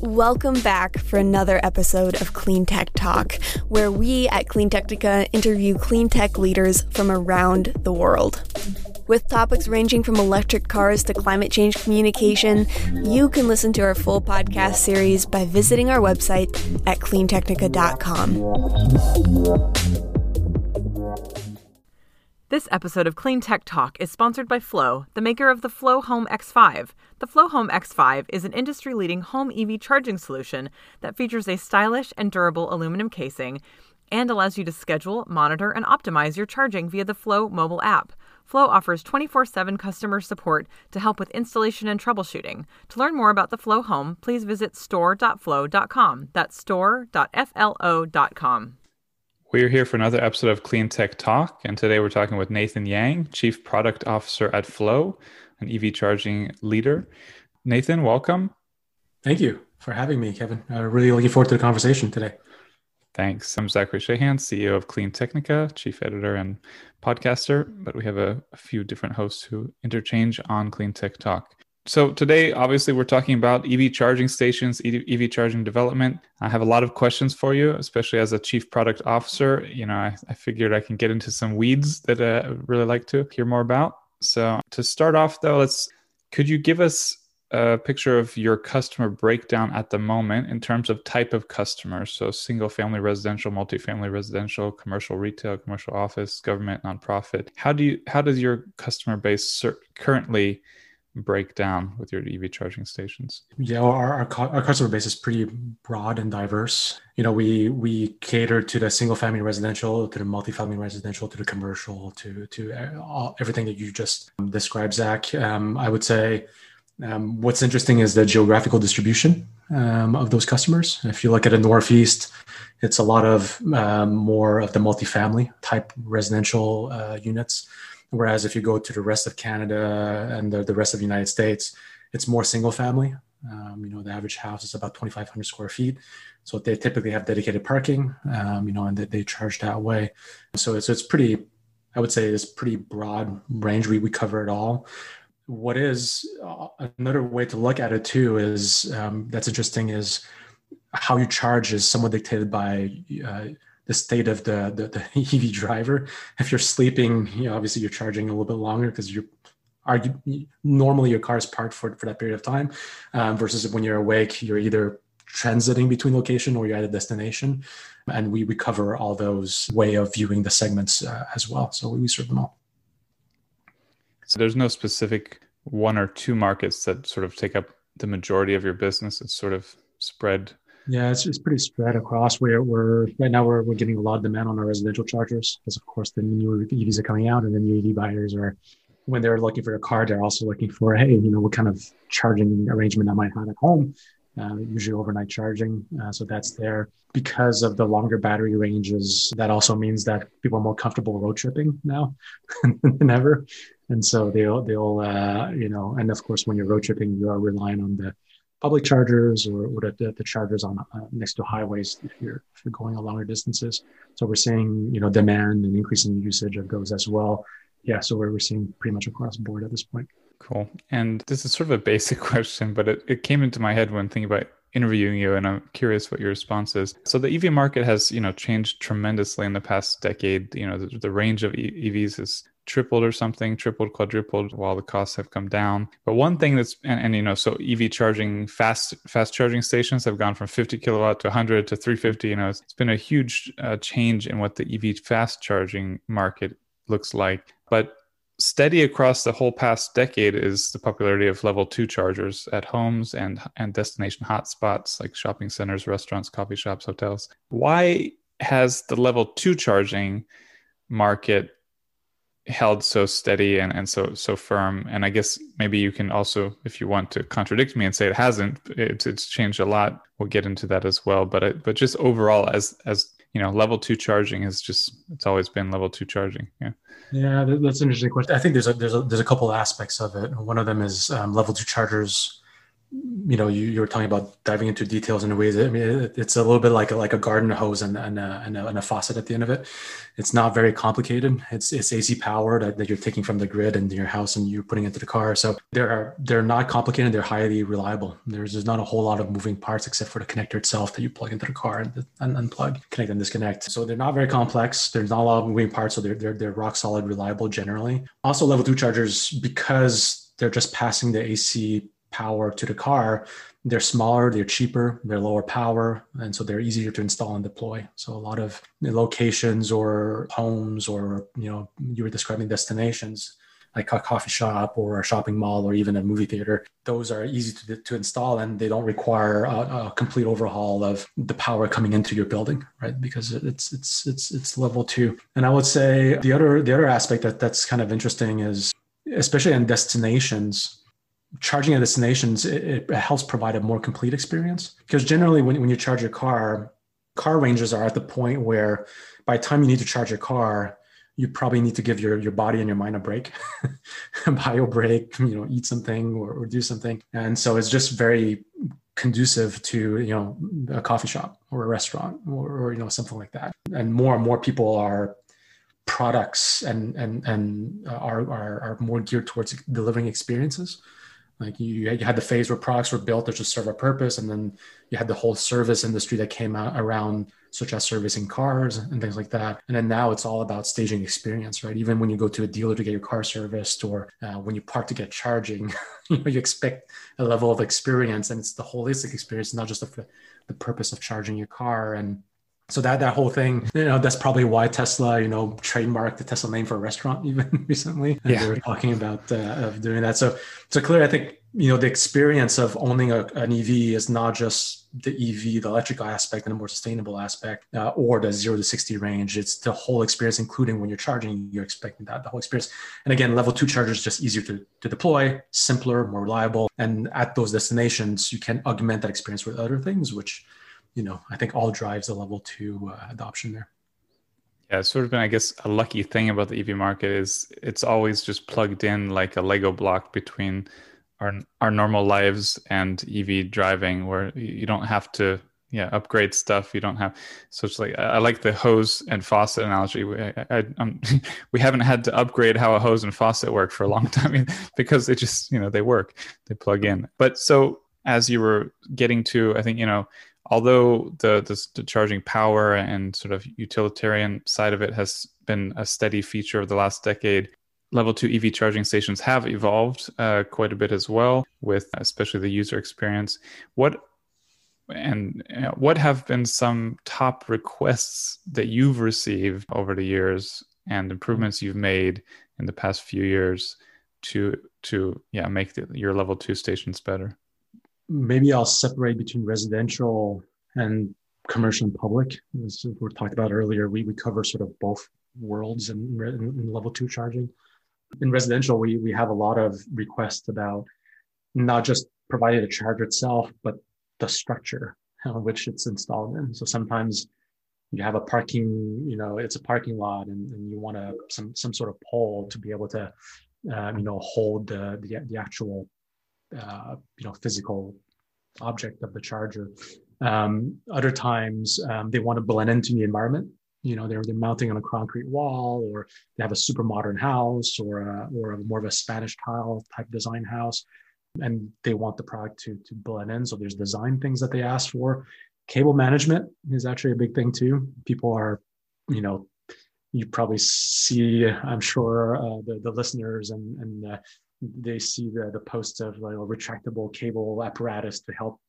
Welcome back for another episode of Clean Tech Talk, where we at CleanTechnica interview clean tech leaders from around the world. With topics ranging from electric cars to climate change communication, you can listen to our full podcast series by visiting our website at cleantechnica.com. This episode of Clean Tech Talk is sponsored by FLO, the maker of the FLO Home X5. The FLO Home X5 is an industry leading home EV charging solution that features a stylish and durable aluminum casing and allows you to schedule, monitor, and optimize your charging via the FLO mobile app. FLO offers 24 7 customer support to help with installation and troubleshooting. To learn more about the FLO Home, please visit store.flo.com. That's store.flo.com. We're here for another episode of Clean Tech Talk, and today we're talking with Nathan Yang, Chief Product Officer at FLO, an EV charging leader. Nathan, welcome. Thank you for having me, Kevin. I'm really looking forward to the conversation today. Thanks. I'm Zachary Shahan, CEO of CleanTechnica, chief editor and podcaster, but we have a, a few different hosts who interchange on Clean Tech Talk so today obviously we're talking about ev charging stations ev charging development. I have a lot of questions for you especially as a chief product officer. You know i, I figured i can get into some weeds that uh, i really like to hear more about. So to start off though let's could you give us a picture of your customer breakdown at the moment in terms of type of customers? So single family residential multifamily residential commercial retail commercial office government nonprofit. How do you how does your customer base currently break down with your EV charging stations? Yeah, our, our, our, customer base is pretty broad and diverse. You know, we we cater to the single family residential, to the multifamily residential, to the commercial, to to uh, all, everything that you just described, Zach. Um, I would say um, what's interesting is the geographical distribution um, of those customers. If you look at the Northeast, it's a lot of um, more of the multifamily type residential uh, units Whereas if you go to the rest of Canada and the, the rest of the United States, it's more single family. Um, you know, the average house is about 2,500 square feet. So they typically have dedicated parking, um, you know, and they, they, charge that way. So it's, it's pretty, I would say it's pretty broad range. We, we cover it all. What is uh, another way to look at it too is um, that's interesting is how you charge is somewhat dictated by uh, the state of the, the, the EV driver. If you're sleeping, you know, obviously you're charging a little bit longer because you're argue, normally your car is parked for, for that period of time um, versus when you're awake, you're either transiting between location or you're at a destination. And we, we cover all those way of viewing the segments uh, as well. So we serve them all. So there's no specific one or two markets that sort of take up the majority of your business. It's sort of spread yeah, it's, it's pretty spread across. We're, we're right now we're, we're getting a lot of demand on our residential chargers because of course the new EVs are coming out and the new EV buyers are when they're looking for a car, they're also looking for hey, you know, what kind of charging arrangement I might have at home. Uh, usually overnight charging, uh, so that's there because of the longer battery ranges. That also means that people are more comfortable road tripping now than ever, and so they'll they'll uh, you know, and of course when you're road tripping, you are relying on the public chargers or, or the, the, chargers on uh, next to highways if you're if you're going a longer distances. So we're seeing you know demand and increasing usage of those as well. Yeah, so we're, we're seeing pretty much across the board at this point. Cool. And this is sort of a basic question, but it, it came into my head when thinking about interviewing you and I'm curious what your response is. So the EV market has, you know, changed tremendously in the past decade. You know, the, the range of EVs has tripled or something, tripled, quadrupled while the costs have come down. But one thing that's and, and, you know, so EV charging fast fast charging stations have gone from 50 kilowatt to 100 to 350. You know, it's, it's been a huge uh, change in what the EV fast charging market looks like. But steady across the whole past decade is the popularity of level two chargers at homes and and destination hotspots like shopping centers, restaurants, coffee shops, hotels. Why has the level two charging market held so steady and, and so so firm. And i guess maybe you can also if you want to contradict me and say it hasn't it's, it's changed a lot. We'll get into that as well. But it, but just overall as as you know level two charging is just it's always been level two charging. Yeah. Yeah that's an interesting question. I think there's a there's a there's a couple aspects of it. One of them is um, level two chargers you know, you, you were talking about diving into details in a ways. I mean, it, it's a little bit like a, like a garden hose and, and, a, and, a, and a faucet at the end of it. It's not very complicated. It's it's AC power that, that you're taking from the grid into your house and you're putting into the car. So they're they're not complicated. They're highly reliable. There's there's not a whole lot of moving parts except for the connector itself that you plug into the car and, and unplug, connect and disconnect. So they're not very complex. There's not a lot of moving parts. So they're they're, they're rock solid, reliable generally. Also, level two chargers because they're just passing the AC power to the car they're smaller they're cheaper they're lower power and so they're easier to install and deploy. So a lot of locations or homes or you know you were describing destinations like a coffee shop or a shopping mall or even a movie theater those are easy to, to install and they don't require a, a complete overhaul of the power coming into your building right? Because it's it's it's it's level two. And i would say the other the other aspect that that's kind of interesting is especially in destinations charging at destinations it, it, helps provide a more complete experience. Because generally when, when you charge your car car ranges are at the point where by the time you need to charge your car you probably need to give your, your body and your mind a break a bio break you know eat something or, or do something. And so it's just very conducive to you know a coffee shop or a restaurant or, or you know something like that. And more and more people are products and and and uh, are, are are more geared towards delivering experiences like you, you had the phase where products were built to just serve a purpose, and then you had the whole service industry that came out around, such as servicing cars and things like that. And then now it's all about staging experience, right? Even when you go to a dealer to get your car serviced, or uh, when you park to get charging, you know you expect a level of experience, and it's the holistic experience, not just the, the purpose of charging your car and so that that whole thing you know that's probably why tesla you know trademarked the tesla name for a restaurant even recently. And yeah. they were talking about uh, of doing that. So so clearly i think you know the experience of owning a, an ev is not just the ev the electrical aspect and a more sustainable aspect uh, or the 0 to 60 range. It's the whole experience including when you're charging you're expecting that the whole experience. And again level 2 chargers just easier to, to deploy simpler more reliable. And at those destinations you can augment that experience with other things which you know, I think all drives the level two uh, adoption there. Yeah, it's sort of been, I guess, a lucky thing about the EV market is it's always just plugged in like a Lego block between our our normal lives and EV driving, where you don't have to yeah upgrade stuff. You don't have so it's like I like the hose and faucet analogy. We, I, I, um, we haven't had to upgrade how a hose and faucet work for a long time because they just you know they work, they plug in. But so as you were getting to, I think you know although the, the, the charging power and sort of utilitarian side of it has been a steady feature of the last decade, level two EV charging stations have evolved uh, quite a bit as well, with especially the user experience. What and what have been some top requests that you've received over the years and improvements you've made in the past few years to to yeah make the, your level two stations better? Maybe I'll separate between residential and commercial and public. As we talked about earlier, we, we cover sort of both worlds in, in, in level two charging. In residential, we, we have a lot of requests about not just providing the charger itself, but the structure on which it's installed in. So sometimes you have a parking, you know, it's a parking lot and, and you want a, some, some sort of pole to be able to, um, you know, hold the, the, the actual uh, you know physical object of the charger. Um, other times um, they want to blend into the environment. You know, they're they're mounting on a concrete wall, or they have a super modern house, or a, or a more of a Spanish tile type design house, and they want the product to to blend in. So there's design things that they ask for. Cable management is actually a big thing too. People are, you know, you probably see, I'm sure, uh, the the listeners and and uh, they see the, the posts of like a retractable cable apparatus to help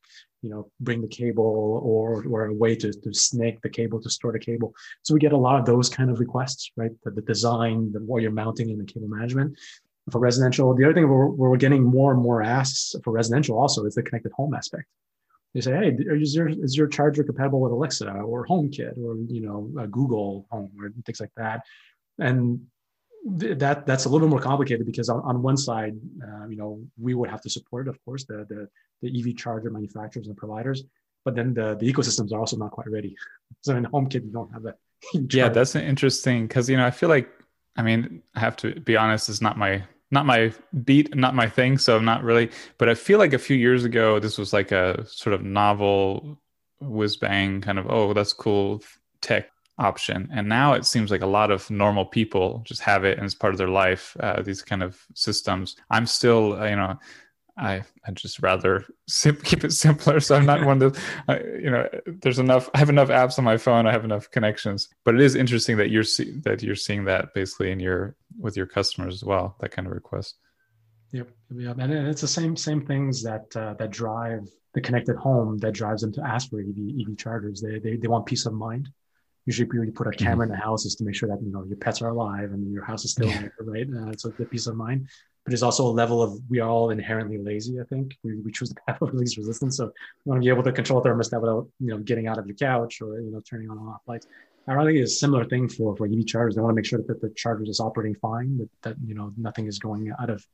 you know bring the cable or or a way to, to snake the cable to store the cable. So we get a lot of those kind of requests right? The, the design the what you're mounting in the cable management. For residential the other thing we're, we're getting more and more asks for residential also is the connected home aspect. They say hey is your is your charger compatible with alexa or homekit or you know google home or things like that? And that that's a little bit more complicated because on, on one side, uh, you know, we would have to support, of course, the, the the EV charger manufacturers and providers, but then the the ecosystems are also not quite ready. So in HomeKit, you don't have that. yeah, that's interesting because you know I feel like I mean I have to be honest, it's not my not my beat, not my thing. So I'm not really, but I feel like a few years ago, this was like a sort of novel whiz bang kind of, oh, that's cool tech option. And now it seems like a lot of normal people just have it it's part of their life, uh, these kind of systems. I'm still, uh, you know, I I just rather sim- keep it simpler. So I'm not one of uh, you know there's enough. I have enough apps on my phone. I have enough connections. But it is interesting that you're see- that you're seeing that basically in your with your customers as well. That kind of request. Yep, yep. and it's the same same things that uh, that drive the connected home that drives them to ask for EV EV chargers. They they, they want peace of mind. Usually, you put a mm-hmm. camera mm-hmm. in the house is to make sure that you know your pets are alive and your house is still yeah. there, right? Uh, so the peace of mind but there's also a level of we are all inherently lazy. I think we, we choose the path of least resistance. So you want to be able to control thermostat without you know getting out of your couch or you know turning on and off lights. i think it's a similar thing for for EV chargers. They want to make sure that the charger is operating fine, that, that you know nothing is going out of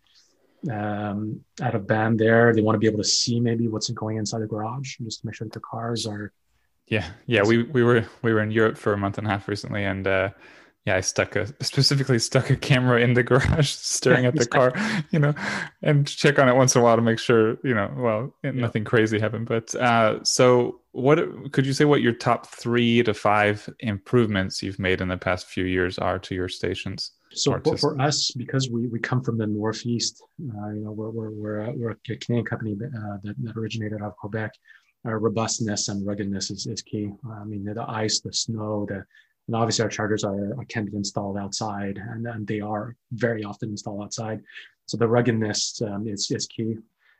um, out of band there. They want to be able to see maybe what's going inside the garage, just to make sure that the cars are. Yeah, yeah. We we were we were in Europe for a month and a half recently, and uh, yeah, I stuck a specifically stuck a camera in the garage, staring at the car, you know, and check on it once in a while to make sure, you know, well, yeah. nothing crazy happened. But uh, so, what could you say? What your top three to five improvements you've made in the past few years are to your stations? So for, for, us, because we, we come from the northeast, uh, you know, we're we're we're a, we're a Canadian company uh, that, that originated out of Quebec. Robustness and ruggedness is, is key. I mean, the ice, the snow, the and obviously, our chargers are can be installed outside, and, and they are very often installed outside. So the ruggedness um, is is key.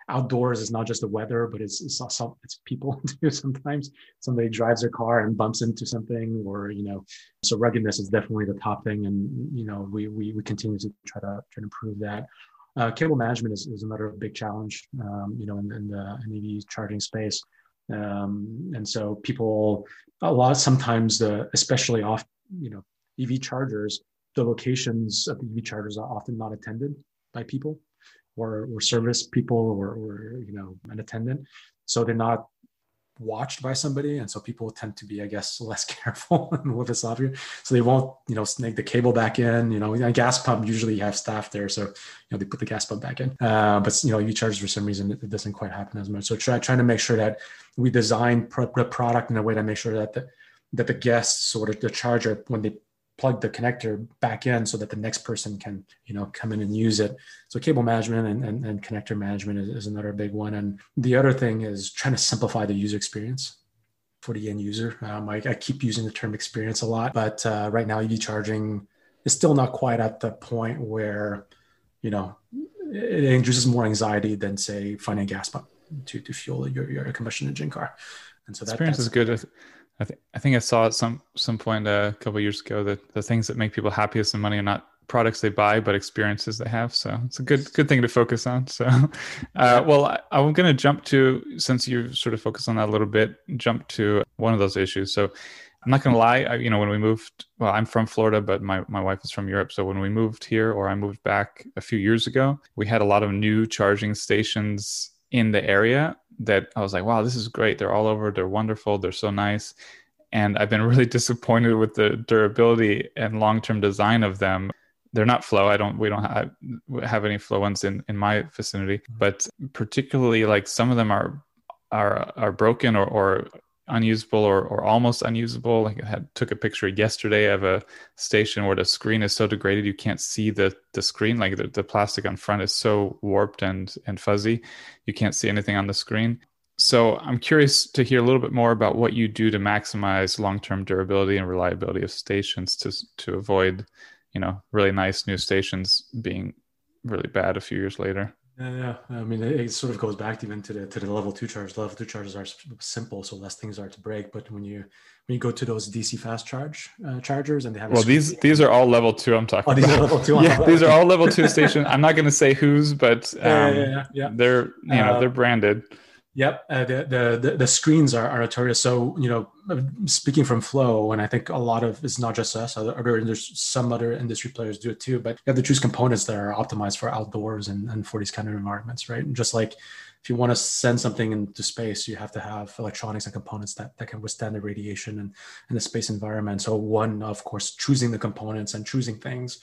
Outdoors is not just the weather, but it's it's, also, it's people too. Sometimes somebody drives their car and bumps into something, or you know, so ruggedness is definitely the top thing, and you know, we we, we continue to try to try to improve that. Uh, cable management is, is another big challenge, um, you know, in, in the in EV charging space. Um, and so people, a lot sometimes, the especially off, you know, EV chargers, the locations of the EV chargers are often not attended by people, or or service people, or or you know, an attendant. So they're not watched by somebody and so people tend to be i guess less careful with the software. So they won't you know snake the cable back in you know a gas pump usually have staff there so you know they put the gas pump back in. Uh, but you know you charge for some reason it, doesn't quite happen as much. So try, trying to make sure that we design the product in a way to make sure that the that the guests or the charger when they plug the connector back in so that the next person can you know come in and use it. So cable management and, and, and connector management is, is, another big one. And the other thing is trying to simplify the user experience for the end user. Um, I, I, keep using the term experience a lot but uh, right now ev charging is still not quite at the point where you know it induces more anxiety than say finding a gas pump to, to fuel your, your combustion engine car. And so that, experience is good I think I think I saw at some some point uh, a couple years ago that the things that make people happiest in money are not products they buy but experiences they have. So it's a good good thing to focus on. So, uh, well, I, I'm going to jump to since you sort of focus on that a little bit, jump to one of those issues. So. I'm not going to lie. I, you know, when we moved, well, I'm from Florida, but my, my wife is from Europe. So when we moved here, or I moved back a few years ago, we had a lot of new charging stations in the area that I was like, wow, this is great. They're all over. They're wonderful. They're so nice. And I've been really disappointed with the durability and long term design of them. They're not FLO. I don't. We don't have, have any FLO ones in in my vicinity. But particularly, like some of them are are are broken or or unusable or, or almost unusable. Like I had took a picture yesterday of a station where the screen is so degraded you can't see the the screen. Like the, the plastic on front is so warped and and fuzzy, you can't see anything on the screen. So I'm curious to hear a little bit more about what you do to maximize long-term durability and reliability of stations to to avoid, you know, really nice new stations being really bad a few years later. Yeah, yeah. I mean, it, sort of goes back even to the to the level two charge. Level two charges are simple, so less things are to break. But when you when you go to those DC fast charge uh, chargers and they have well, these these are all level two. I'm talking. Oh, these about. are level two. yeah, these are all level two stations. I'm not going to say whose, but um, yeah, yeah, yeah, yeah, they're you know uh, they're branded. Yep, uh, the, the the screens are, are notorious. So you know, speaking from FLO, and I think a lot of it's not just us. Other, there's some other industry players do it too. But you have to choose components that are optimized for outdoors and, and for these kind of environments, right? And just like if you want to send something into space, you have to have electronics and components that, that can withstand the radiation and, and the space environment. So one, of course, choosing the components and choosing things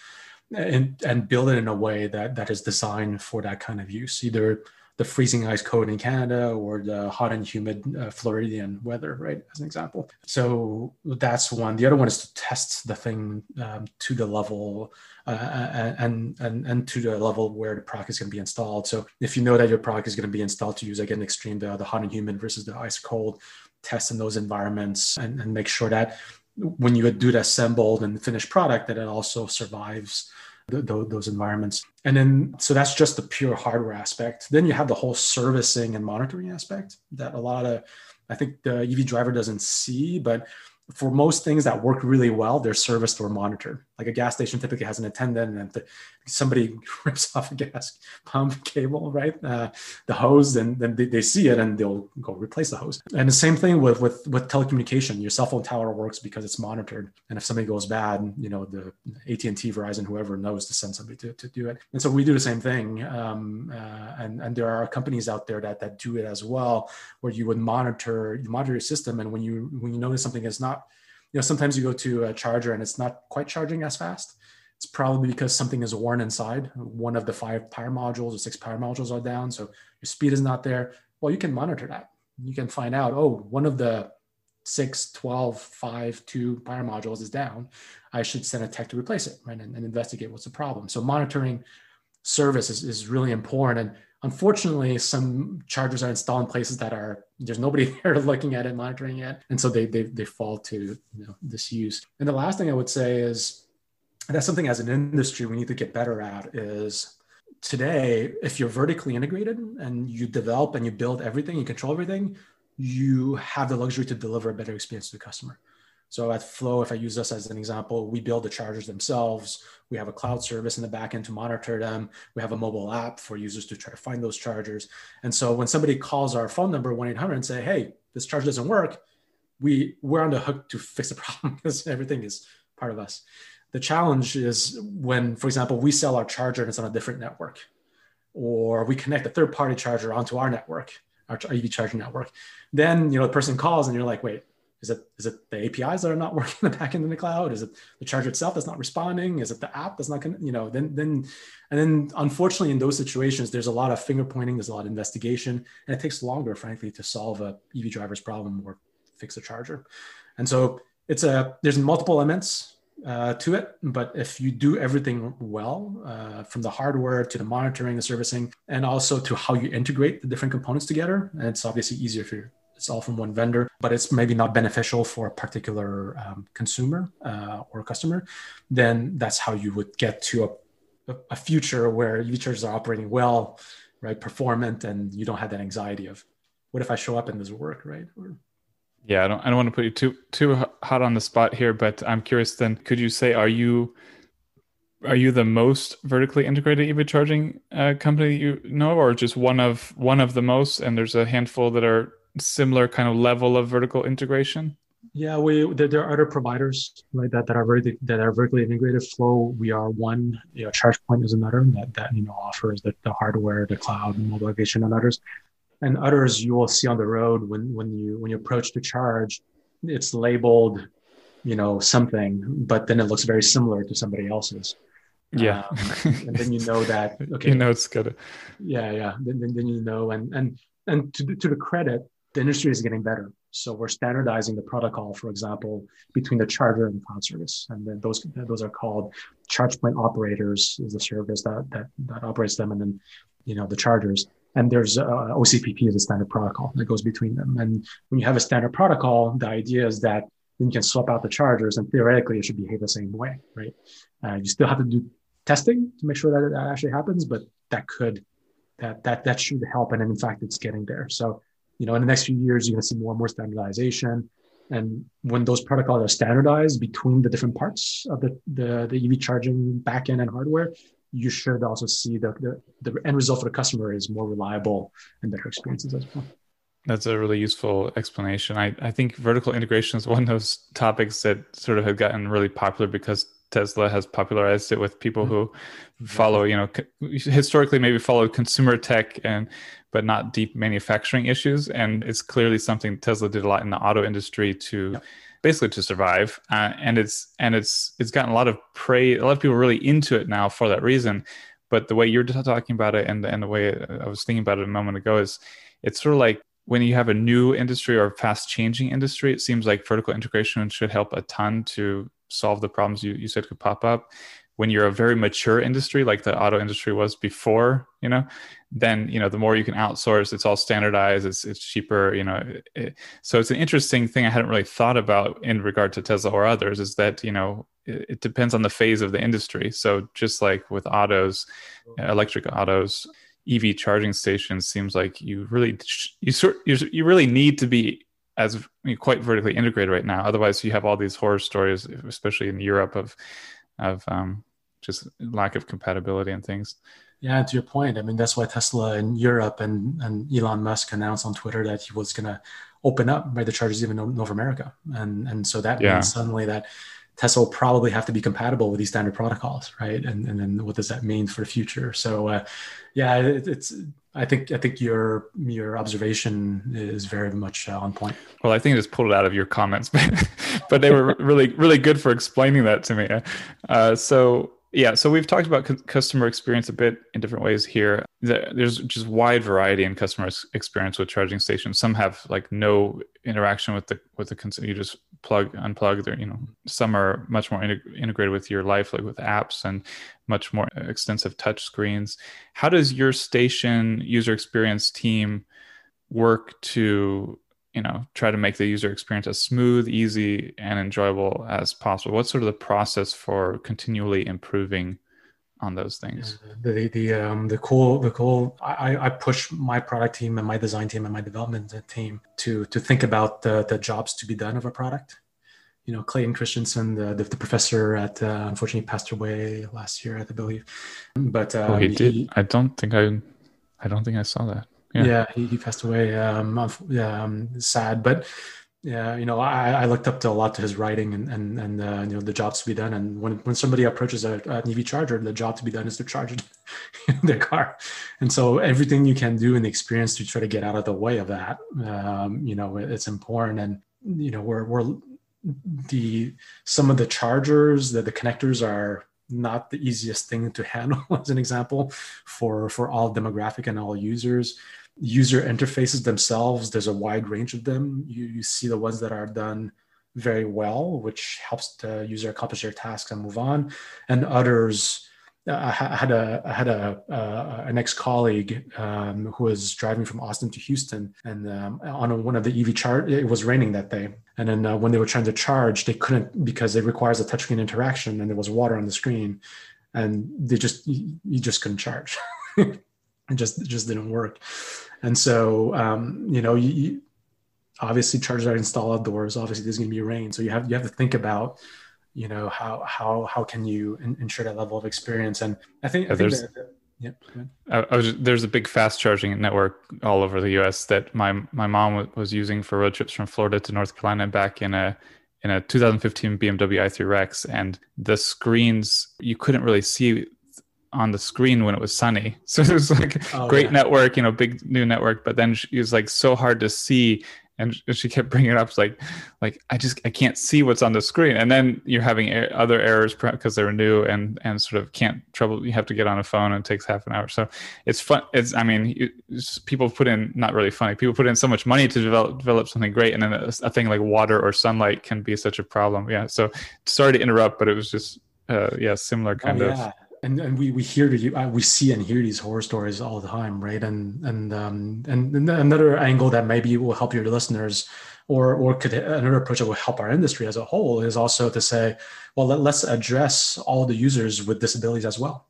and and build it in a way that that is designed for that kind of use, either the freezing ice code in Canada or the hot and humid uh, Floridian weather, right? As an example. So that's one. The other one is to test the thing um, to the level uh, and, and, and to the level where the product is going to be installed. So if you know that your product is going to be installed to use again extreme the, the hot and humid versus the ice cold, test in those environments and, and make sure that when you do the assembled and finished product that it also survives the, the, those environments. And then, so that's just the pure hardware aspect. Then you have the whole servicing and monitoring aspect that a lot of, I think the EV driver doesn't see, but for most things that work really well, they're serviced or monitored. Like a gas station typically has an attendant, and somebody rips off a gas pump cable, right, uh, the hose, and then they, see it and they'll go replace the hose. And the same thing with, with with telecommunication. Your cell phone tower works because it's monitored, and if somebody goes bad, you know the AT and T, Verizon, whoever knows to send somebody to, to do it. And so we do the same thing. Um, uh, and and there are companies out there that that do it as well, where you would monitor you monitor your system, and when you when you notice something is not you know sometimes you go to a charger and it's not quite charging as fast it's probably because something is worn inside. One of the five power modules or six power modules are down so your speed is not there. Well you can monitor that. You can find out oh one of the 6 12 5 2 power modules is down. I should send a tech to replace it right and, and investigate what's the problem. So monitoring service is, is really important and Unfortunately, some chargers are installed in places that are there's nobody there looking at it, monitoring it, and so they they, they fall to you know, this use. And the last thing I would say is that's something as an industry we need to get better at is today if you're vertically integrated and you develop and you build everything, you control everything, you have the luxury to deliver a better experience to the customer. So at FLO, if I use us as an example, we build the chargers themselves. We have a cloud service in the backend to monitor them. We have a mobile app for users to try to find those chargers. And so when somebody calls our phone number, 1-800 and say, hey, this charger doesn't work, we, we're on the hook to fix the problem because everything is part of us. The challenge is when, for example, we sell our charger and it's on a different network, or we connect a third-party charger onto our network, our EV charging network. Then you know the person calls and you're like, wait, is it is it the APIs that are not working in the backend in the cloud? Is it the charger itself that's not responding? Is it the app that's not going to, you know, then then and then unfortunately in those situations, there's a lot of finger pointing, there's a lot of investigation, and it takes longer, frankly, to solve a EV driver's problem or fix a charger. And so it's a there's multiple elements uh, to it, but if you do everything well, uh, from the hardware to the monitoring, the servicing, and also to how you integrate the different components together, and it's obviously easier for it's all from one vendor, but it's maybe not beneficial for a particular um, consumer uh, or customer, then that's how you would get to a, a future where EV are operating well, right, performant, and you don't have that anxiety of what if I show up and does work, right? Or, yeah, I don't, I don't want to put you too too hot on the spot here, but I'm curious. Then, could you say, are you are you the most vertically integrated EV charging uh, company you know, or just one of one of the most? And there's a handful that are similar kind of level of vertical integration? Yeah, we there, there, are other providers like that that are very that are vertically integrated. FLO, we are one. You know, ChargePoint is another that that you know offers the, the hardware, the cloud, and mobilization, and others. And others you will see on the road when when you when you approach the charge, it's labeled, you know, something, but then it looks very similar to somebody else's. Yeah, um, and then you know that okay, you know it's good. Yeah, yeah. Then, then, then you know, and and and to to the credit the industry is getting better. So we're standardizing the protocol, for example, between the charger and the cloud service, and then those those are called charge point operators is the service that that, that operates them, and then you know the chargers. And there's uh, OCPP is a standard protocol that goes between them. And when you have a standard protocol, the idea is that then you can swap out the chargers, and theoretically it should behave the same way, right? Uh, you still have to do testing to make sure that it actually happens, but that could that that that should help, and in fact, it's getting there. So you know, in the next few years, you're going to see more and more standardization. And when those protocols are standardized between the different parts of the, the, the EV charging backend and hardware, you should also see the, the, the end result for the customer is more reliable and better experiences as well. That's a really useful explanation. I, I think vertical integration is one of those topics that sort of have gotten really popular because Tesla has popularized it with people who follow, you know, historically maybe followed consumer tech and but not deep manufacturing issues. And it's clearly something Tesla did a lot in the auto industry to basically to survive. Uh, and it's and it's it's gotten a lot of praise. A lot of people really into it now for that reason. But the way you're talking about it, and and the way I was thinking about it a moment ago, is it's sort of like when you have a new industry or fast changing industry, it seems like vertical integration should help a ton to solve the problems you, you said could pop up when you're a very mature industry like the auto industry was before you know then you know the more you can outsource it's all standardized it's, it's cheaper you know it, so it's an interesting thing i hadn't really thought about in regard to tesla or others is that you know it, it depends on the phase of the industry. So just like with autos electric autos ev charging stations seems like you really you sort you, you really need to be as quite vertically integrated right now. Otherwise you have all these horror stories especially in europe of of um, just lack of compatibility and things. Yeah, to your point, I mean that's why Tesla in Europe and and Elon Musk announced on Twitter that he was going to open up right the charges even in North America, and and so that yeah. means suddenly that Tesla will probably have to be compatible with these standard protocols, right? And and then what does that mean for the future? So, uh, yeah, it, it's I think I think your your observation is very much uh, on point. Well, I think I just pulled it out of your comments, but but they were really really good for explaining that to me. Uh, so yeah, so we've talked about customer experience a bit in different ways here. There's just wide variety in customer experience with charging stations. Some have like no interaction with the with the consumer. You just plug unplug. There, you know, some are much more integrated with your life, like with apps and much more extensive touch screens. How does your station user experience team work to you know try to make the user experience as smooth easy and enjoyable as possible what's sort of the process for continually improving on those things. The the um the cool the cool i i push my product team and my design team and my development team to to think about the the jobs to be done of a product. You know clayton christensen the, the, the professor at uh, unfortunately passed away last year i believe. But um, oh, he did? He, i don't think i i don't think i saw that. Yeah, yeah he, he, passed away. Um, yeah, um, sad, but yeah, you know, I, I looked up to a lot to his writing and and and uh, you know the jobs to be done. And when when somebody approaches a, an EV charger, the job to be done is to charge their car. And so everything you can do in the experience to try to get out of the way of that, um, you know, it's important. And you know, we're we're the some of the chargers that the connectors are not the easiest thing to handle as an example for for all demographic and all users user interfaces themselves, there's a wide range of them. You, you see the ones that are done very well, which helps the user accomplish their tasks and move on, and others. Uh, I had a I had a uh, an ex colleague um, who was driving from Austin to Houston, and um, on one of the EV chart, it was raining that day, and then uh, when they were trying to charge, they couldn't because it requires a touchscreen interaction, and there was water on the screen, and they just you, you just couldn't charge. it just it just didn't work. And so um, you know you, you, obviously chargers are installed outdoors. Obviously there's going to be rain. So you have you have to think about you know how how how can you ensure that level of experience? And i think, I think there's that, yeah, I was, there's a big fast charging network all over the U.S. that my my mom was using for road trips from Florida to North Carolina back in a in a 2015 BMW i3 Rex, and the screens you couldn't really see on the screen when it was sunny. So it was like oh, great yeah. network, you know, big new network, but then it was like so hard to see. And she kept bringing it up, like, like I just I can't see what's on the screen. And then you're having other errors because they're new and and sort of can't trouble. You have to get on a phone and it takes half an hour. So it's fun. It's I mean, you, people put in not really funny. People put in so much money to develop develop something great, and then a, a thing like water or sunlight can be such a problem. Yeah. So sorry to interrupt, but it was just uh, yeah, similar kind oh, yeah. of and and we we hear the, uh, we see and hear these horror stories all the time, right? And and um and another angle that maybe will help your listeners, or or could another approach that will help our industry as a whole is also to say, well, let, let's address all the users with disabilities as well,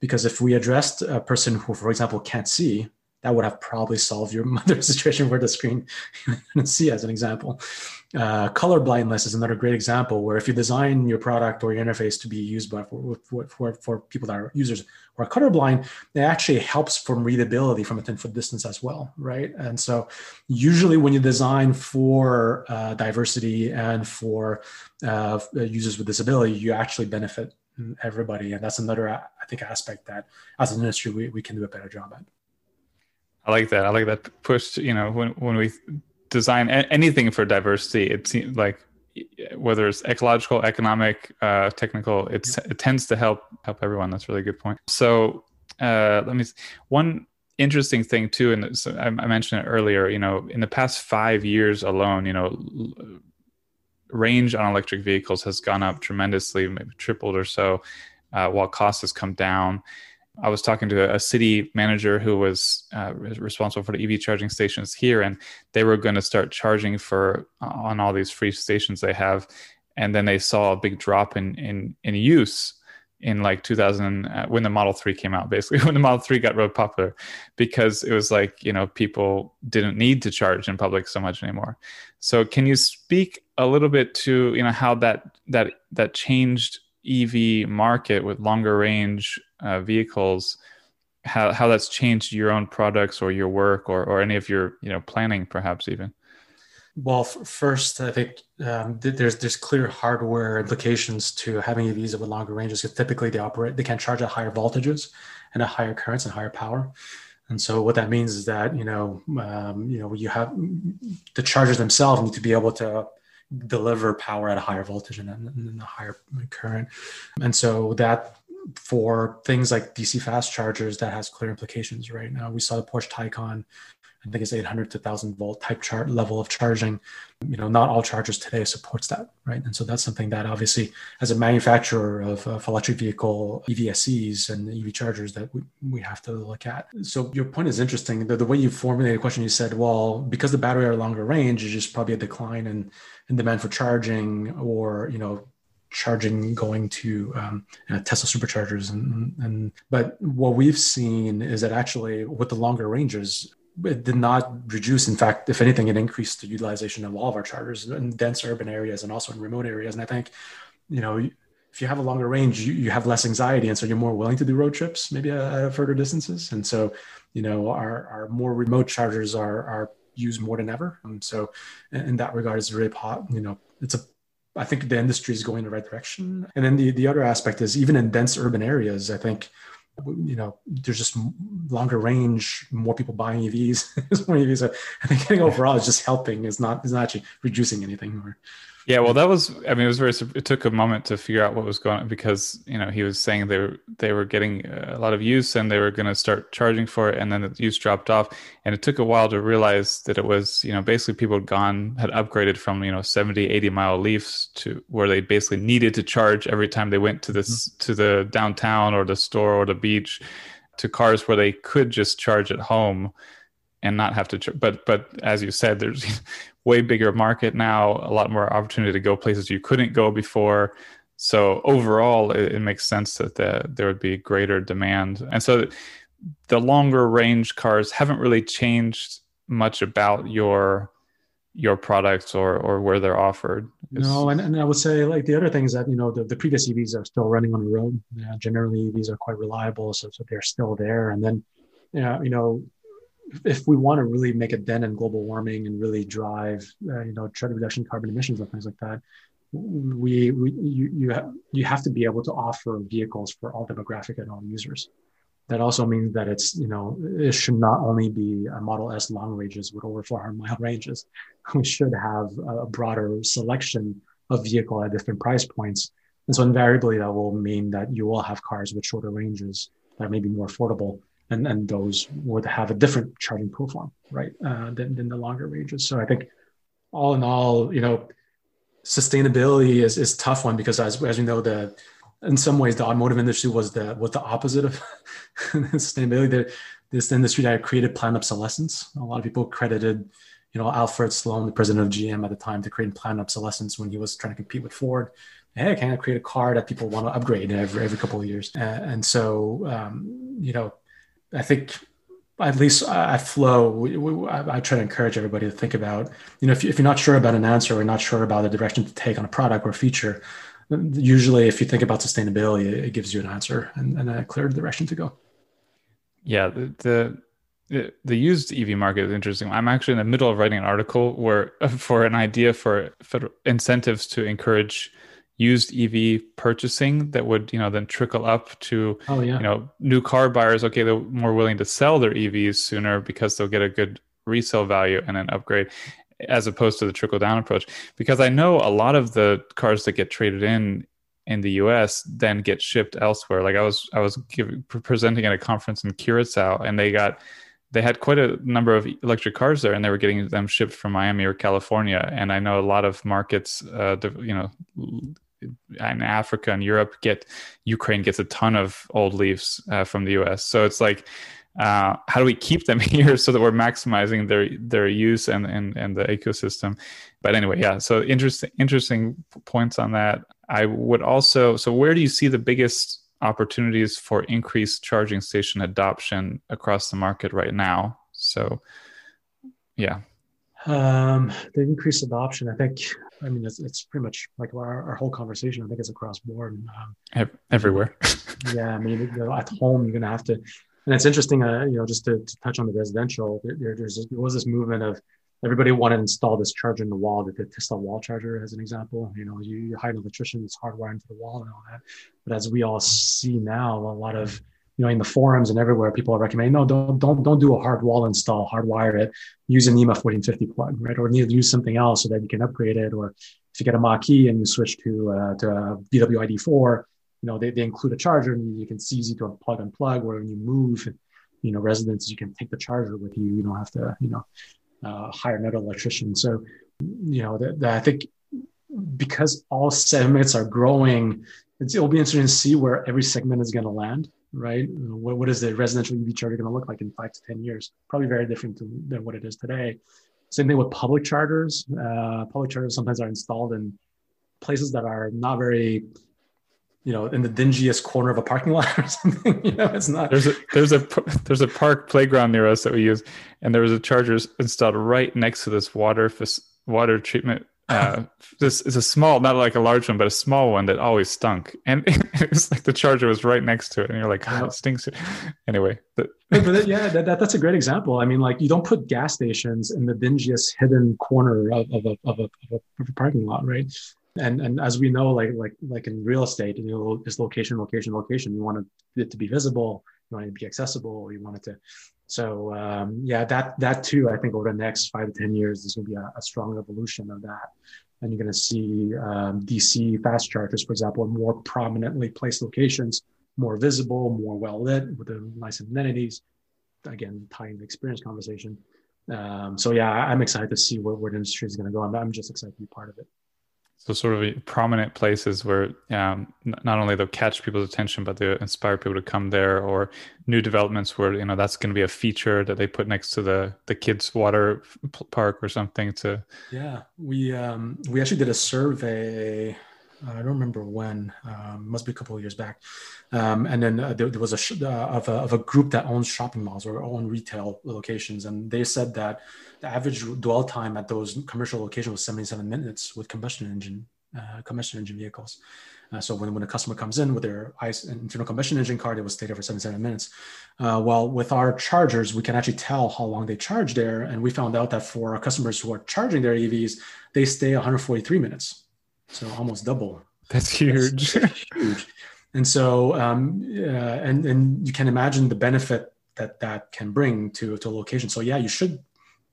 because if we addressed a person who, for example, can't see, that would have probably solved your mother's situation where the screen you couldn't see, as an example. Uh, color blindness is another great example where if you design your product or your interface to be used by for, for, for people that are users who are colorblind, it actually helps from readability from a 10 foot distance as well, right? And so usually when you design for uh, diversity and for uh, users with disability, you actually benefit everybody. And that's another, I think, aspect that as an industry, we, we can do a better job at. I like that. I like that push. You know, when when we design anything for diversity, it seems like whether it's ecological, economic, uh, technical, it's, it tends to help help everyone. That's a really good point. So uh, let me one interesting thing too, and so I, I mentioned it earlier. You know, in the past five years alone, you know, range on electric vehicles has gone up tremendously, maybe tripled or so, uh, while cost has come down. I was talking to a city manager who was uh, responsible for the EV charging stations here, and they were going to start charging for uh, on all these free stations they have, and then they saw a big drop in in in use in like 2000 uh, when the Model 3 came out, basically when the Model 3 got real popular, because it was like you know people didn't need to charge in public so much anymore. So can you speak a little bit to you know how that that that changed EV market with longer range uh, vehicles, how how that's changed your own products or your work or or any of your you know planning perhaps even. Well, first, I think um, th- there's there's clear hardware implications to having EVs with longer ranges because typically they operate they can charge at higher voltages and at higher currents and higher power. And so what that means is that you know um, you know you have the chargers themselves need to be able to deliver power at a higher voltage and, and a higher current. And so that for things like DC fast chargers, that has clear implications right now. We saw the Porsche Taycan I think it's 800 to 1000 volt type chart level of charging. You know, not all chargers today supports that, right? And so that's something that obviously, as a manufacturer of, of electric vehicle EVSEs and EV chargers, that we, we have to look at. So your point is interesting. The, the way you formulated the question, you said, well, because the battery are longer range, it's just probably a decline in, in demand for charging or, you know, charging going to um, uh, Tesla superchargers and, and but what we've seen is that actually with the longer ranges it did not reduce. In fact, if anything, it increased the utilization of all of our chargers in dense urban areas and also in remote areas. And I think, you know, if you have a longer range, you, you have less anxiety. And so you're more willing to do road trips, maybe at, further distances. And so, you know, our, our more remote chargers are, are used more than ever. And so in that regard, it's really pot, you know, it's a, I think the industry is going in the right direction. And then the, the other aspect is even in dense urban areas, I think, you know, there's just longer range, more people buying EVs, more EVs. I think overall is just helping. It's not is not actually reducing anything. Or yeah, well, that was. I mean, it was very. It took a moment to figure out what was going on because you know he was saying they were they were getting a lot of use and they were going to start charging for it, and then the use dropped off, and it took a while to realize that it was you know basically people had gone had upgraded from you know 70, 80 mile leafs to where they basically needed to charge every time they went to this mm-hmm. to the downtown or the store or the beach, to cars where they could just charge at home and not have to but but as you said there's way bigger market now, a lot more opportunity to go places you couldn't go before. So overall, it, it makes sense that the, there would be greater demand. And so the longer range cars haven't really changed much about your your products or or where they're offered. It's, no, and, and I would say like the other things that you know the, the previous EVs are still running on the road. Yeah, generally, EVs are quite reliable, so, so they're still there. And then, yeah, you know, if we want to really make a dent in global warming and really drive, uh, you know, try to reduction carbon emissions and things like that, we, we you you have, you have to be able to offer vehicles for all demographic and all users. That also means that it's you know it should not only be a Model S long ranges with over 400 mile ranges. We should have a broader selection of vehicle at different price points, and so invariably that will mean that you will have cars with shorter ranges that may be more affordable and, and those would have a different charging profile, right, uh, than, than the longer ranges. So I think all in all, you know, sustainability is, is tough one because as, as you know, the, in some ways the automotive industry was the, was the opposite of sustainability. The, this industry that created planned obsolescence. A lot of people credited, you know, Alfred Sloan, the president of GM at the time, to create planned obsolescence when he was trying to compete with Ford. Hey, can I create a car that people want to upgrade every every couple of years? And so, um, you know, I think at least at FLO, I, try to encourage everybody to think about, you know, if you're not sure about an answer or not sure about the direction to take on a product or feature, usually if you think about sustainability, it gives you an answer and, and a clear direction to go. Yeah, the, the the used EV market is interesting. I'm actually in the middle of writing an article where for an idea for federal incentives to encourage used EV purchasing that would you know then trickle up to oh, yeah. you know new car buyers. Okay, they're more willing to sell their EVs sooner because they'll get a good resale value and an upgrade. as opposed to the trickle down approach because i know a lot of the cars that get traded in in the us then get shipped elsewhere like i was i was giving, presenting at a conference in curacao and they got they had quite a number of electric cars there and they were getting them shipped from miami or california and i know a lot of markets uh, you know in africa and europe get ukraine gets a ton of old leaves uh, from the us so it's like uh, how do we keep them here so that we're maximizing their their use and and, and the ecosystem? But anyway yeah so interesting interesting points on that. I would also so where do you see the biggest opportunities for increased charging station adoption across the market right now? So yeah. Um the increased adoption i think i mean it's, it's pretty much like our, our whole conversation i think it's across board um, everywhere yeah i mean you know, at home you're gonna have to and it's interesting, uh, you know, just to, to, touch on the residential, there, there's there was this movement of everybody wanted to install this charger in the wall, the, the Tesla wall charger, as an example. You know, you, you hire an electrician, it's hardwired into the wall and all that. But as we all see now, a lot of you know, in the forums and everywhere, people are recommending, no, don't don't don't do a hard wall install, hardwire it, use an NEMA 14-50 plug, right? Or need to use something else so that you can upgrade it. Or if you get a Mach-E and you switch to uh, to VW ID4, you know, they, they include a charger and you can see easy to plug and plug where when you move, you know, residents, you can take the charger with you. You don't have to, you know, uh, hire another electrician. So, you know, I think because all segments are growing, it'll be interesting to see where every segment is going to land, right? What, what is the residential EV charger going to look like in five to 10 years? Probably very different to, than what it is today. Same thing with public chargers. Uh, public chargers sometimes are installed in places that are not very you know in the dingiest corner of a parking lot or something you know it's not there's a there's a there's a park playground near us that we use and there was a charger installed right next to this water water treatment uh, this is a small not like a large one but a small one that always stunk. And it was like the charger was right next to it and you're like oh, it stinks. Anyway but, but yeah that, that, that's a great example. I mean like you don't put gas stations in the dingiest hidden corner of, of, a, of, a, of a parking lot right? And and as we know like like like in real estate you know it's location location location. You want it to be visible you want it to be accessible you want it to so um, yeah that that too i think over the next five to ten years there's going to be a, a strong evolution of that. And you're going to see um, dc fast chargers for example in more prominently placed locations more visible more well lit with the nice amenities. Again tying the experience conversation. Um, so yeah i'm excited to see where, where the industry is going to go. And i'm just excited to be part of it so sort of prominent places where um, not only they'll catch people's attention, but they inspire people to come there, or new developments where you know that's going to be a feature that they put next to the the kids' water park or something. To yeah, we um, we actually did a survey. I don't remember when. Um, must be a couple of years back. Um, and then uh, there, there, was a, sh- uh, of a of a group that owns shopping malls or own retail locations, and they said that the average dwell time at those commercial locations was 77 minutes with combustion engine uh, combustion engine vehicles. Uh, so when, when a customer comes in with their ICE internal combustion engine car, they will stay there for 77 minutes. Uh, well, with our chargers, we can actually tell how long they charge there. And we found out that for our customers who are charging their EVs, they stay 143 minutes. So almost double. That's huge. That's huge. And so, um, uh, and, and you can imagine the benefit that that can bring to, to a location. So yeah, you should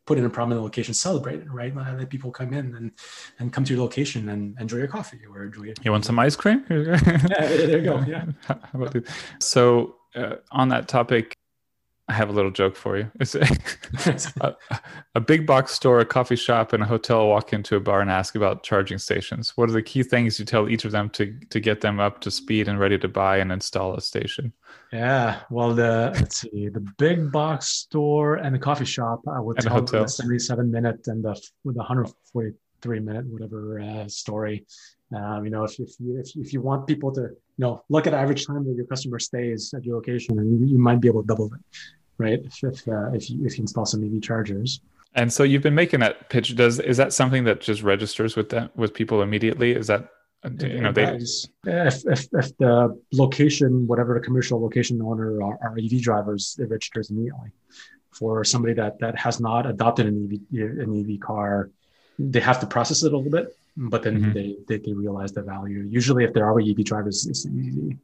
put it in a prominent location, celebrate it, right? Let people come in and, and come to your location and enjoy your coffee or enjoy You want some ice cream? yeah, there you go. Yeah. How about this? So uh, on that topic, I have a little joke for you. It's a, a, big box store, a coffee shop, and a hotel walk into a bar and ask about charging stations. What are the key things you tell each of them to to get them up to speed and ready to buy and install a station? Yeah, well, the let's see, the big box store and the coffee shop, I would and tell hotel. the seventy-seven minute and the with the hundred forty-three minute whatever uh, story. Um, you know, if, if you if, if you want people to you know look at average time that your customer stays at your location, and you, you might be able to double it right? If if, uh, if, you, if you install some EV chargers. And so you've been making that pitch. Does is that something that just registers with that with people immediately? Is that you know they if, if, if the location, whatever the commercial location owner are, are EV drivers, it registers immediately. For somebody that that has not adopted an EV an EV car, they have to process it a little bit, but then mm-hmm. they, they, they realize the value. Usually, if there are EV drivers, it's an easy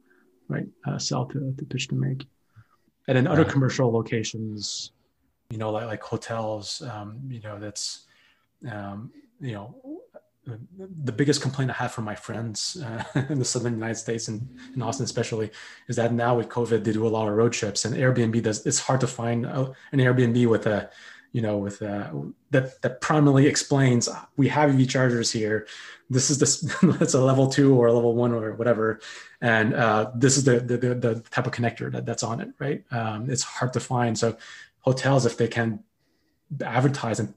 right uh, sell to, to pitch to make and in other commercial locations you know like like hotels um, you know that's um, you know, the biggest complaint I have from my friends uh, in the southern United States and in Austin especially is that now with COVID they do a lot of road trips and Airbnb does. It's hard to find a, an Airbnb with a, you know, with a, that that prominently explains we have EV chargers here. This is this it's a level two or a level one or whatever, and uh, this is the, the, the type of connector that, that's on it. Right? Um, it's hard to find. So hotels if they can advertise and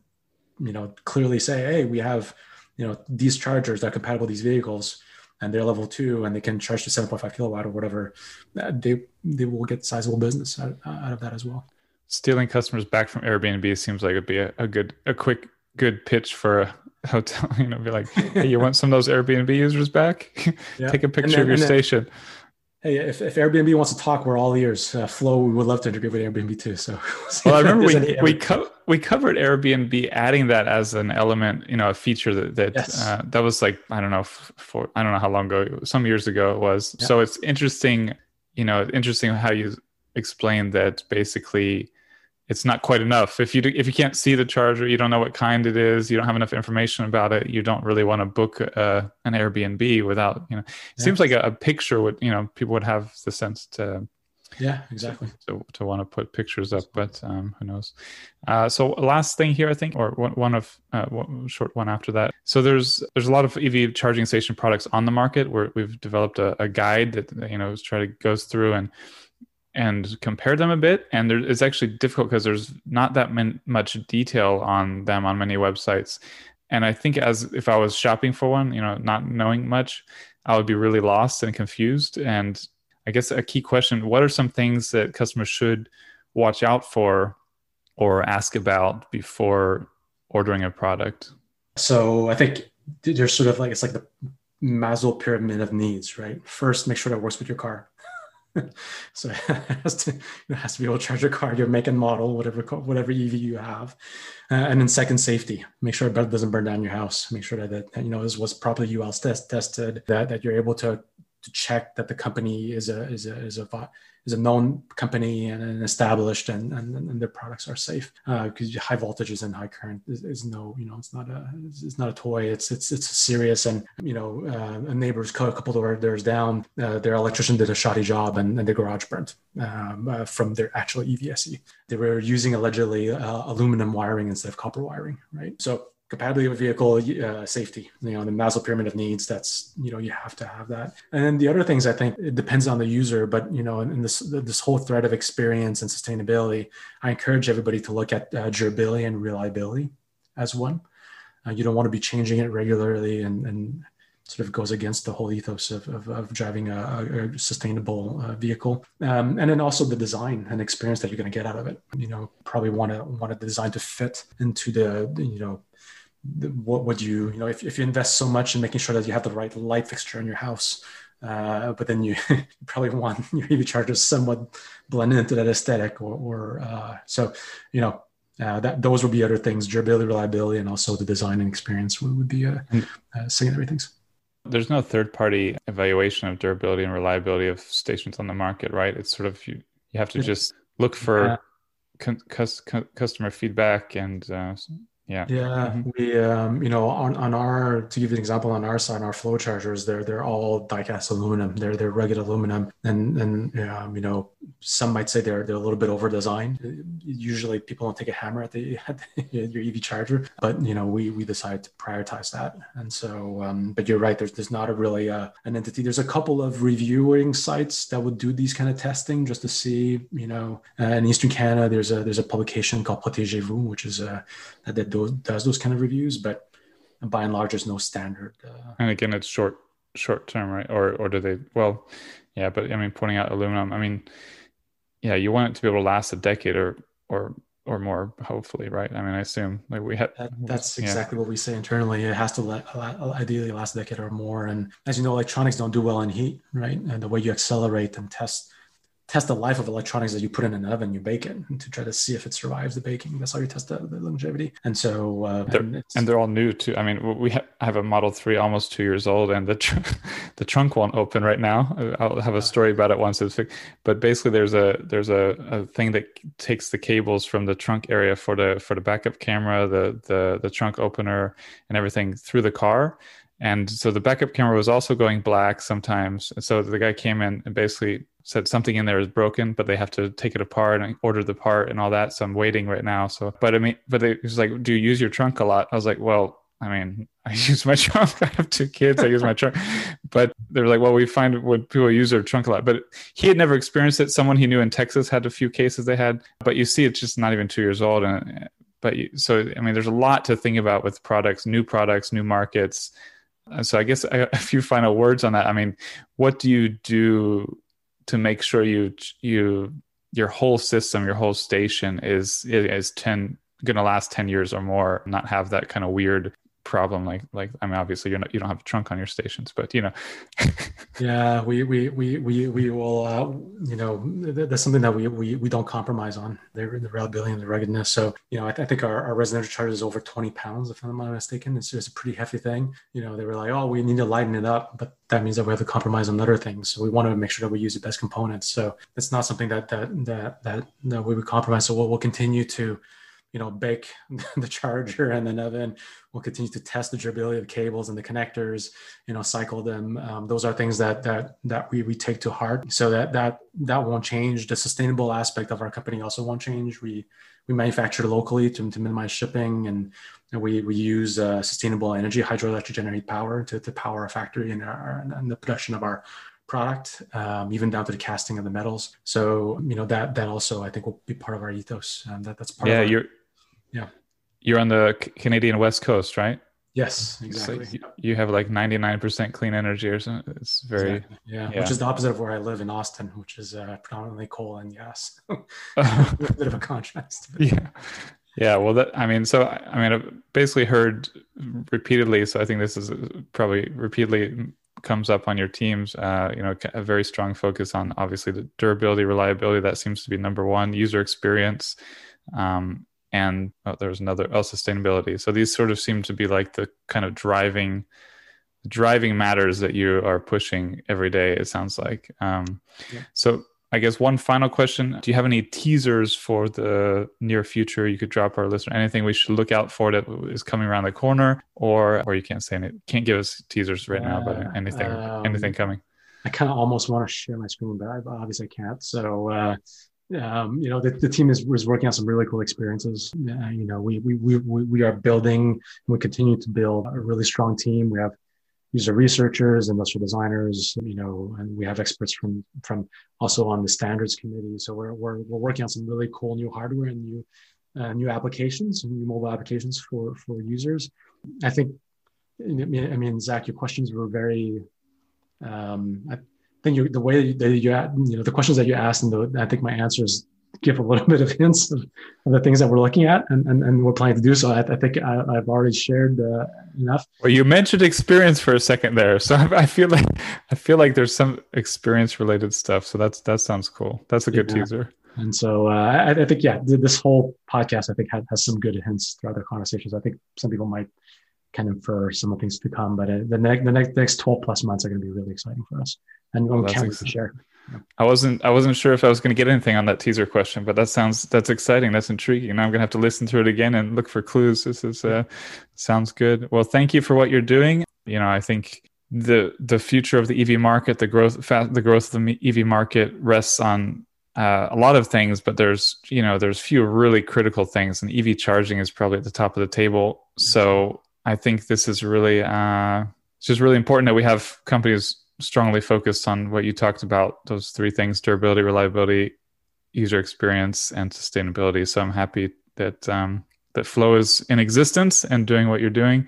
you know clearly say, hey, we have you know these chargers that are compatible with these vehicles and they're level two and they can charge to 7.5 kilowatt or whatever uh, they they will get sizable business out, out of that as well stealing customers back from airbnb seems like it'd be a, a good a quick good pitch for a hotel you know be like hey you want some of those airbnb users back yeah. take a picture then, of your station Hey, if, if Airbnb wants to talk, we're all ears. Uh, FLO, we would love to integrate with Airbnb too. So, well, I remember we we, co- we covered Airbnb adding that as an element, you know, a feature that that yes. uh, that was like I don't know for I don't know how long ago, some years ago it was. Yeah. So it's interesting, you know, interesting how you explained that basically it's not quite enough. If you do, if you can't see the charger, you don't know what kind it is, you don't have enough information about it, you don't really want to book uh, an Airbnb without you know. It yeah. seems like a, a, picture would you know people would have the sense to. Yeah, exactly. To, to want to put pictures up, but um, who knows? Uh, so last thing here, I think, or one, one of uh, one short one after that. So there's there's a lot of EV charging station products on the market where we've developed a, a guide that you know try to goes through and and compare them a bit. And there, it's actually difficult because there's not that min- much detail on them on many websites. And I think as if I was shopping for one, you know, not knowing much, I would be really lost and confused. And I guess a key question: What are some things that customers should watch out for or ask about before ordering a product? So I think there's sort of like it's like the Maslow pyramid of needs, right? First, make sure that works with your car. so it has to it has to be able to charge your car, your make and model, whatever whatever EV you have, uh, and then second safety. Make sure it doesn't burn down your house. Make sure that, that you know this was properly UL test, tested. That that you're able to to check that the company is a is a is a is a known company and, and established and, and, and their products are safe. Because uh, high voltages and high current is, is, no you know it's not a it's, not a toy. It's it's it's serious and you know uh, a neighbor's a couple of doors down uh, their electrician did a shoddy job and, and their garage burnt um, uh, from their actual EVSE they were using allegedly uh, aluminum wiring instead of copper wiring right? So compatibility with vehicle uh, safety you know the maslow pyramid of needs that's you know you have to have that. And then the other things i think it depends on the user but you know in this this whole thread of experience and sustainability i encourage everybody to look at uh, durability and reliability as one. Uh, you don't want to be changing it regularly and, and sort of goes against the whole ethos of, of, of driving a, a sustainable uh, vehicle. Um, and then also the design and experience that you're going to get out of it. You know probably want to want a design to fit into the you know what would you you know if, if you invest so much in making sure that you have the right light fixture in your house uh, but then you, you, probably want your EV chargers somewhat blended into that aesthetic or, or uh, so you know uh, that those would be other things. Durability reliability and also the design and experience would, would be uh, uh, secondary things there's no third party evaluation of durability and reliability of stations on the market right? It's sort of you you have to just look for con- customer feedback and uh, yeah. Yeah. Mm-hmm. We, um, you know, on, on our, to give you an example, on our side, our FLO chargers, they're, they're all die-cast aluminum. They're, they're rugged aluminum. And, and, um, you know, some might say they're, they're a little bit over designed. Usually people don't take a hammer at the, at the, your EV charger, but, you know, we, we decide to prioritize that. And so, um, but you're right. There's, there's not a really, uh, an entity. There's a couple of reviewing sites that would do these kind of testing just to see, you know, uh, in Eastern Canada, there's a, there's a publication called Protégez-vous, which is a, that those, does those kind of reviews, but by and large, there's no standard. Uh, and again, it's short short term, right? Or or do they? Well, yeah, but I mean, pointing out aluminum. I mean, yeah, you want it to be able to last a decade or or or more, hopefully, right? I mean, I assume like we have. That, that's exactly yeah. what we say internally. It has to let, ideally last a decade or more. And as you know, electronics don't do well in heat, right? And the way you accelerate and test test the life of electronics that you put in an oven, you bake it to try to see if it survives the baking. That's how you test the, the longevity. And so, uh, they're, and, and, they're all new too. I mean, we ha- have a Model Three, almost two years old, and the tr- the trunk won't open right now. I'll have a story about it once it's fixed. But basically, there's a there's a, a thing that takes the cables from the trunk area for the for the backup camera, the the the trunk opener, and everything through the car and so the backup camera was also going black sometimes. So the guy came in and basically said something in there is broken, but they have to take it apart and order the part and all that. So I'm waiting right now. So, but I mean, but it was like, do you use your trunk a lot? I was like, well, I mean, I use my trunk. I have two kids. I use my trunk. But they were like, well, we find when people use their trunk a lot. But he had never experienced it. Someone he knew in Texas had a few cases they had. But you see, it's just not even two years old. And but so I mean, there's a lot to think about with products, new products, new markets. So I guess a few final words on that. I mean, what do you do to make sure you you your whole system, your whole station is is ten going to last 10 years or more not have that kind of weird problem like like i mean obviously you're not you don't have a trunk on your stations but you know. Yeah we we we we, we will uh, you know that's something that we, we we don't compromise on. The, the reliability and the ruggedness. So you know i, th- I think our, our residential charge is over 20 pounds if i'm not mistaken. It's just a pretty hefty thing. You know they were like oh we need to lighten it up but that means that we have to compromise on other things. So we want to make sure that we use the best components. So it's not something that that that that, that we would compromise. So we'll, we'll continue to you know, bake the charger and then oven. We'll continue to test the durability of cables and the connectors, you know, cycle them. Um, those are things that that that we, we take to heart. So that that that won't change. The sustainable aspect of our company also won't change. We we manufacture locally to, to minimize shipping and, and we, we use uh, sustainable energy, hydroelectric generated power to, to power our factory and, our, and the production of our product, um, even down to the casting of the metals. So you know that that also I think will be part of our ethos. Um, that that's part. Yeah, of our, you're yeah. You're on the Canadian West Coast, right? Yes, exactly. So you have like 99% clean energy or something. It's very, exactly. yeah. yeah, which is the opposite of where I live in Austin, which is uh, predominantly coal and gas. a bit of a contrast. But. Yeah. Yeah. Well, that, I mean, so, I mean, I've basically heard repeatedly. So I think this is probably repeatedly comes up on your teams, uh, you know, a very strong focus on obviously the durability, reliability. That seems to be number one, user experience. Um, and oh, there's another oh, sustainability. So these sort of seem to be like the kind of driving driving matters that you are pushing every day. It sounds like. Um, yeah. So I guess one final question: Do you have any teasers for the near future? You could drop our listener anything we should look out for that is coming around the corner, or or you can't say any, can't give us teasers right uh, now, but anything um, anything coming. I kind of almost want to share my screen, but I obviously can't. So uh, um, you know, the, the team is, is working on some really cool experiences. Uh, you know, we, we, we, we are building, we continue to build a really strong team. We have user researchers, industrial designers, you know, and we have experts from, from also on the standards committee. So we're, we're, we're working on some really cool new hardware and new, uh, new applications, and new mobile applications for, for users. I think, I mean, I mean, Zach, your questions were very, um, I, think you, the way that you, you know, the questions that you asked and the, I think my answers give a little bit of hints of, of, the things that we're looking at and, and, and we're planning to do. So I, I think I, have already shared uh, enough. Well, you mentioned experience for a second there. So I, I, feel like, I feel like there's some experience related stuff. So that's, that sounds cool. That's a good yeah. teaser. And so uh, I, I, think, yeah, this whole podcast, I think has, has some good hints throughout the conversations. I think some people might kind of infer some of the things to come, but uh, the, next the next, next 12 plus months are going to be really exciting for us and well, can't ex- share. I wasn't I wasn't sure if I was going to get anything on that teaser question, but that sounds that's exciting. That's intriguing. Now I'm going to have to listen to it again and look for clues. This is uh, sounds good. Well, thank you for what you're doing. You know, I think the the future of the EV market, the growth the growth of the EV market rests on uh, a lot of things, but there's you know there's few really critical things, and EV charging is probably at the top of the table. So I think this is really uh, it's just really important that we have companies strongly focused on what you talked about those three things durability reliability user experience and sustainability. So i'm happy that um, that FLO is in existence and doing what you're doing.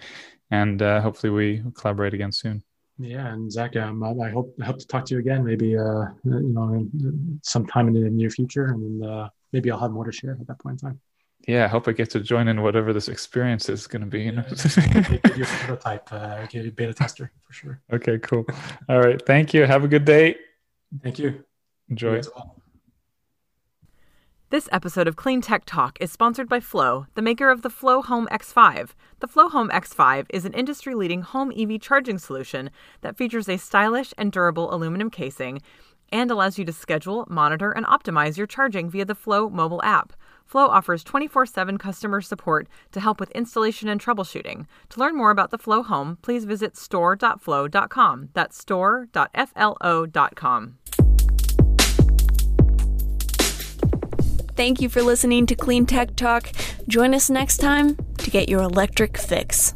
And uh, hopefully we collaborate again soon. Yeah and zach um, i hope i hope to talk to you again maybe uh, you know sometime in the near future. And uh, maybe i'll have more to share at that point in time yeah, I hope I get to join in whatever this experience is going to be. You know, get your prototype, uh, get a beta tester for sure. Okay, cool. All right, thank you. Have a good day. Thank you. Enjoy. You This episode of Clean Tech Talk is sponsored by FLO, the maker of the FLO Home X5. The FLO Home X5 is an industry leading home EV charging solution that features a stylish and durable aluminum casing and allows you to schedule, monitor, and optimize your charging via the FLO mobile app. FLO offers 24 7 customer support to help with installation and troubleshooting. To learn more about the FLO Home, please visit store.flo.com. That's store.flo.com. Thank you for listening to Clean Tech Talk. Join us next time to get your electric fix.